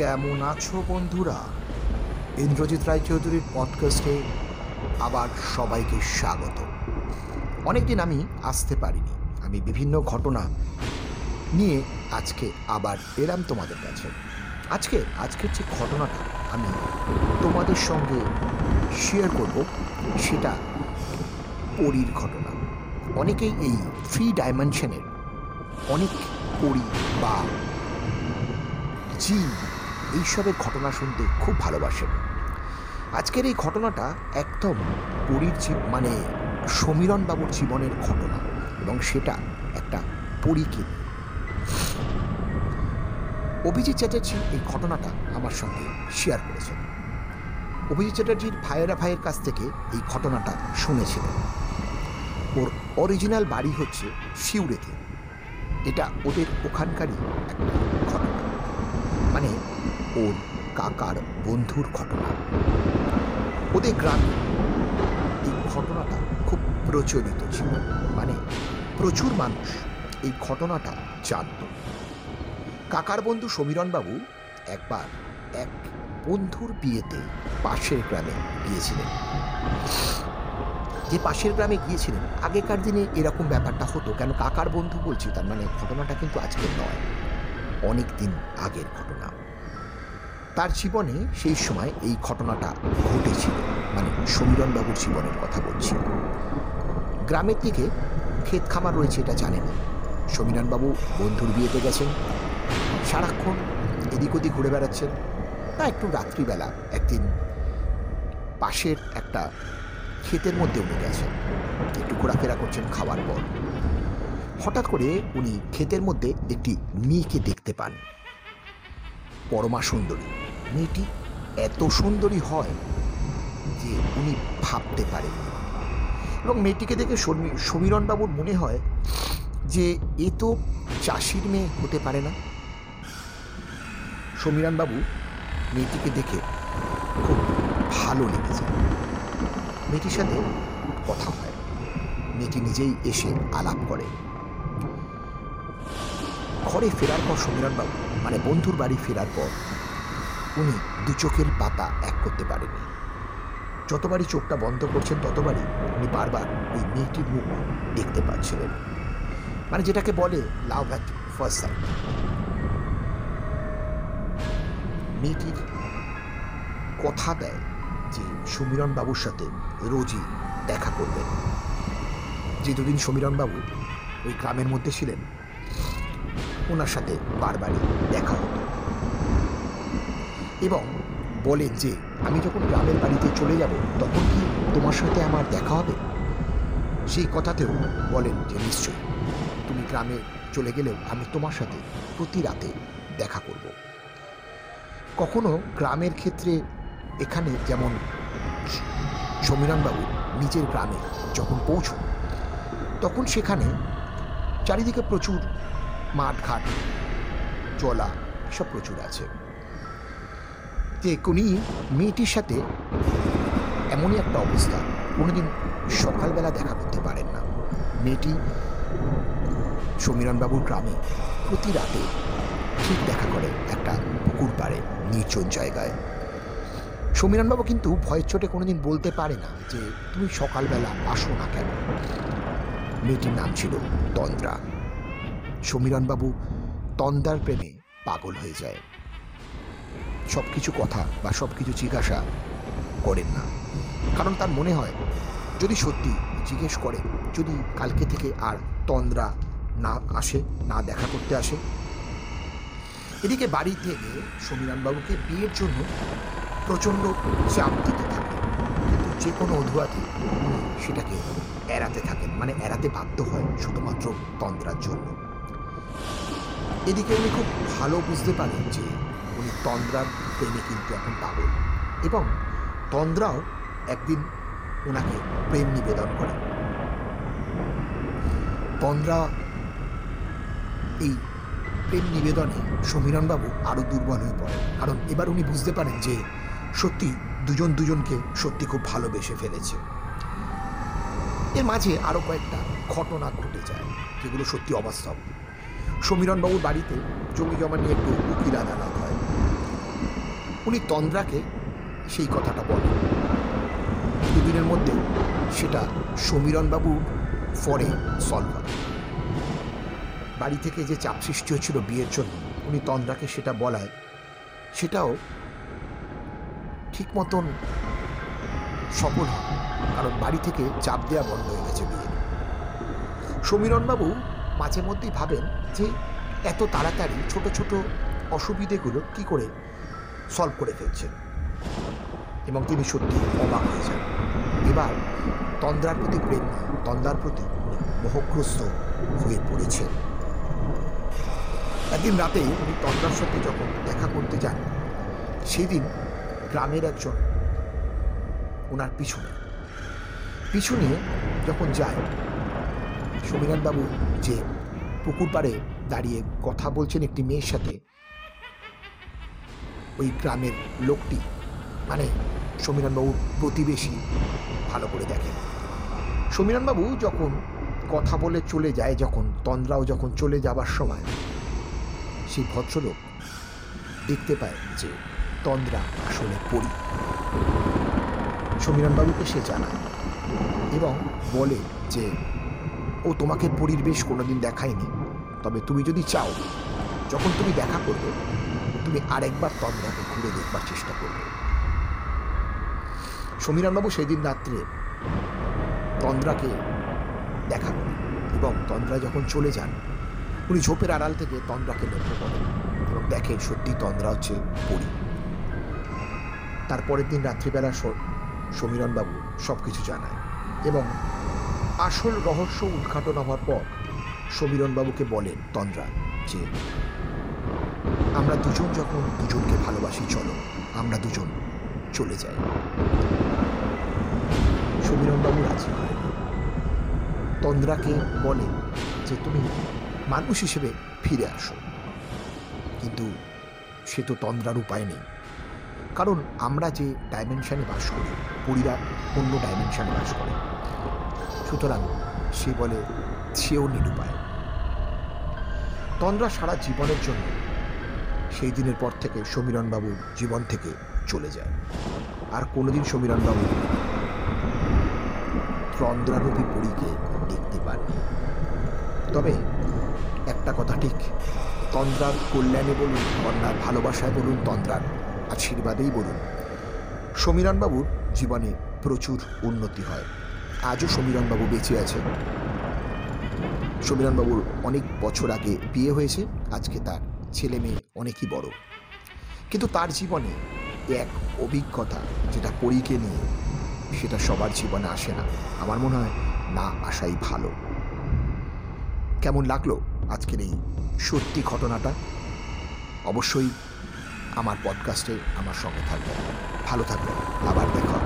কেমন আছো বন্ধুরা? ইন্দ্রজিৎ রায়চৌধুরীর পডকাস্টে আবার সবাইকে স্বাগত। অনেকদিন আমি আসতে পারিনি। আমি বিভিন্ন ঘটনা নিয়ে আজকে আবার এলাম তোমাদের কাছে। আজকে, আজকের যে ঘটনাটা আমি তোমাদের সঙ্গে শেয়ার করব, সেটা পরীর ঘটনা। অনেকেই এই থ্রি ডাইমেনশনের অনেক পরী বা জিন এইসবের ঘটনা শুনতে খুব ভালোবাসেন। আজকের এই ঘটনাটা একদম পরীর মানে সমীরণ বাবুর জীবনের ঘটনা এবং সেটা একটা পরীকে অভিজিৎ চ্যাটার্জি এই ঘটনাটা আমার সঙ্গে শেয়ার করেছেন। অভিজিৎ চ্যাটার্জির ভাইয়েরা ভাইয়ের কাছ থেকে এই ঘটনাটা শুনেছিলেন। ওর অরিজিনাল বাড়ি হচ্ছে সিউড়েতে। এটা ওদের ওখানকারই একটা ঘটনা। মানে ওর কাকার বন্ধুর ঘটনা। ওদের গ্রামে এই ঘটনাটা খুব প্রচলিত ছিল। মানে প্রচুর মানুষ এই ঘটনাটা জানত। কাকার বন্ধু সমীরণবাবু একবার এক বন্ধুর বিয়েতে পাশের গ্রামে গিয়েছিলেন। যে পাশের গ্রামে গিয়েছিলেন, আগেকার দিনে এরকম ব্যাপারটা হতো। কেন কাকার বন্ধু বলছি, তার মানে ঘটনাটা কিন্তু আজকের নয়। অনেক দিন আগের ঘটনা। তার জীবনে সেই সময় এই ঘটনাটা ঘটেছিল মানে সমীরণবাবুর জীবনের কথা বলছি। গ্রামের দিকে ক্ষেত খামার রয়েছে এটা জানেন। সমীরণবাবু বন্ধুর বিয়েতে গেছেন। সারাক্ষণ এদিক ওদিক ঘুরে বেড়াচ্ছেন। তা একটু রাত্রিবেলা, একদিন পাশের একটা ক্ষেতের মধ্যে উনি গেছেন। একটু ঘোরাফেরা করছেন খাওয়ার পর। হঠাৎ করে উনি ক্ষেতের মধ্যে একটি মেয়েকে দেখতে পান। পরমা সুন্দরী। মেয়েটি এত সুন্দরী হয় যে উনি ভাবতে পারেন এবং মেয়েটিকে দেখে সমী- সমীরণবাবুর মনে হয় যে এ তো চাষির মেয়ে হতে পারে না। সমীরণবাবু মেয়েটিকে দেখে খুব ভালো লেগে যায়। মেয়েটির সাথে কথা হয়। মেয়েটি নিজেই এসে আলাপ করে। ঘরে ফেরার পর সমীরণবাবু মানে বন্ধুর বাড়ি ফেরার পর উনি দু চোখের পাতা এক করতে পারেননি। যতবারই চোখটা বন্ধ করছেন, ততবারই উনি বারবার ওই মেয়েটির মুখ দেখতে পাচ্ছিলেন। মানে যেটাকে বলে লাভ অ্যাট ফার্স্ট সাইট মেয়েটির কথা দেয় যে সমীরণ বাবুর সাথে রোজই দেখা করবেন। যে দুদিন সমীরণ বাবু ওই গ্রামের মধ্যে ছিলেন, ওনার সাথে বারবারই দেখা হতো। এবং বলেন যে, আমি যখন গ্রামের বাড়িতে চলে যাব, তখন কি তোমার সাথে আমার দেখা হবে? সেই কথাতেও বলেন যে, নিশ্চয়ই। তুমি গ্রামে চলে গেলেও আমি তোমার সাথে প্রতি রাতে দেখা করব। কখনো গ্রামের ক্ষেত্রে এখানে যেমন সমীরণবাবু নিজের গ্রামে যখন পৌঁছন, তখন সেখানে চারিদিকে প্রচুর মাঠঘাট জলা সব প্রচুর আছে। যে উনি মেয়েটির সাথে এমনই একটা অবস্থা, কোনোদিন সকালবেলা দেখা করতে পারেন না। মেয়েটি সমীরণবাবুর গ্রামে প্রতি রাতে ঠিক দেখা করে একটা পুকুর পাড়ে, নির্জন জায়গায়। সমীরণবাবু কিন্তু ভয়ের চোটে কোনোদিন বলতে পারে না যে তুমি সকালবেলা আসো না কেন। মেয়েটির নাম ছিল তন্দ্রা। সমীরণবাবু তন্দ্রার প্রেমে পাগল হয়ে যায়। সব কিছু কথা বা সব কিছু জিজ্ঞাসা করেন না। কারণ তার মনে হয়, যদি সত্যি জিজ্ঞেস করে, যদি কালকে থেকে আর তন্দ্রা না আসে, না দেখা করতে আসে। এদিকে বাড়ি থেকে সমীরণবাবুকে বিয়ের জন্য প্রচণ্ড চাপ দিতে থাকে। কিন্তু যে কোনো অধুয়াতে সেটাকে এড়াতে থাকেন মানে এড়াতে বাধ্য হয় শুধুমাত্র তন্দ্রার জন্য। এদিকে উনি খুব ভালো বুঝতে পারেন যে উনি তন্দ্রার প্রেমে কিন্তু এখন পাগল। এবং তন্দ্রাও একদিন ওনাকে প্রেম নিবেদন করে। তন্দ্রা এই প্রেম নিবেদনে সমীরণবাবু আরও দুর্বল হয়ে পড়েন। কারণ এবার উনি বুঝতে পারেন যে সত্যি দুজন দুজনকে সত্যি খুব ভালোবেসে ফেলেছে। এর মাঝে আরও কয়েকটা ঘটনা ঘটে যায়, যেগুলো সত্যি অবাস্তব। সমীরণবাবুর বাড়িতে জমি জমা নিয়ে একটু উকিল আদালত উনি তন্দ্রাকে সেই কথাটা বলেন। দুদিনের মধ্যে সেটা সমীরণবাবু ফরে সলভ হয় বাড়ি থেকে যে চাপ সৃষ্টি হচ্ছিল বিয়ের জন্য, উনি তন্দ্রাকে সেটা বলায়, সেটাও ঠিক মতন সফল হয় কারণ বাড়ি থেকে চাপ দেওয়া বন্ধ হয়ে গেছে বিয়ে। সমীরণবাবু মাঝে মধ্যেই ভাবেন যে এত তাড়াতাড়ি ছোট ছোট অসুবিধেগুলো কি করে সলভ করে ফেলছেন। এবং তিনি সত্যি অবাক হয়ে যান। এবার তন্দ্রার প্রতি প্রেম তন্দ্রার প্রতি মোহগ্রস্ত হয়ে পড়েছেন। একদিন রাতে উনি তন্দ্রার সাথে যখন দেখা করতে যান, সেদিন গ্রামের একজন ওনার পিছনে পিছু নিয়ে যখন যায় সমীরণবাবু যে পুকুর পাড়ে দাঁড়িয়ে কথা বলছেন একটি মেয়ের সাথে ওই গ্রামের লোকটি মানে সমীরণবাবুর প্রতিবেশী, ভালো করে দেখেন। সমীরণবাবু যখন কথা বলে চলে যায়, যখন তন্দ্রাও যখন চলে যাবার সময়, সেই ভদ্রলোক দেখতে পায় যে তন্দ্রা আসলে পড়ি সমীরণবাবুকে সে জানায় এবং বলে যে, ও তোমাকে পরীর বেশ কোনোদিন দেখায়নি। তবে তুমি যদি চাও, যখন তুমি দেখা করবে তুমি আরেকবার তন্দ্রাকে ঘুরে দেখবার চেষ্টা করবে। সমীরণবাবু সেদিন রাত্রে তন্দ্রাকে দেখা করেন এবং তন্দ্রা যখন চলে যান, উনি ঝোপের আড়াল থেকে তন্দ্রাকে লক্ষ্য করেন এবং দেখেন সত্যি তন্দ্রা হচ্ছে পরি। তারপরের দিন রাত্রিবেলা সমীরণবাবু সব কিছু জানায় এবং আসল রহস্য উদ্ঘাটন হওয়ার পর সমীরণবাবুকে বলেন তন্দ্রা যে আমরা দুজন যখন দুজনকে ভালোবাসি, চলো, আমরা দুজন চলে যাই। সমীরণবাবু রাজি হয়। তন্দ্রাকে বলে যে, তুমি মানুষ হিসেবে ফিরে আসো। কিন্তু সে তো তন্দ্রার উপায় নেই। কারণ আমরা যে ডাইমেনশনে বাস করি পরিরা অন্য ডাইমেনশনে বাস করে। সুতরাং সে বলে, সেও নিরুপায়। তন্দ্রা সারা জীবনের জন্য সেই দিনের পর থেকে সমীরণবাবুর জীবন থেকে চলে যায়। আর কোনোদিন সমীরণবাবু তন্দ্রারূপী পরীকে দেখতে পাননি। তবে একটা কথা ঠিক, তন্দ্রার কল্যাণে বলুন কন্যার ভালোবাসায় বলুন, তন্দ্রার আশীর্বাদেই বলুন, সমীরণবাবুর জীবনে প্রচুর উন্নতি হয়। আজও সমীরণবাবু বেঁচে আছে। সমীরণবাবুর অনেক বছর আগে বিয়ে হয়েছে, আজকে তার ছেলে মেয়ে অনেকই বড়। কিন্তু তার জীবনে এক অভিজ্ঞতা যেটা পরীকে নিয়ে সেটা সবার জীবনে আসে না। আমার মনে হয় না আসাই ভালো। কেমন লাগল আজকের এই সত্যি ঘটনাটা? অবশ্যই আমার পডকাস্টে আমার সঙ্গে থাকবেন। ভালো থাকবেন। আবার দেখা।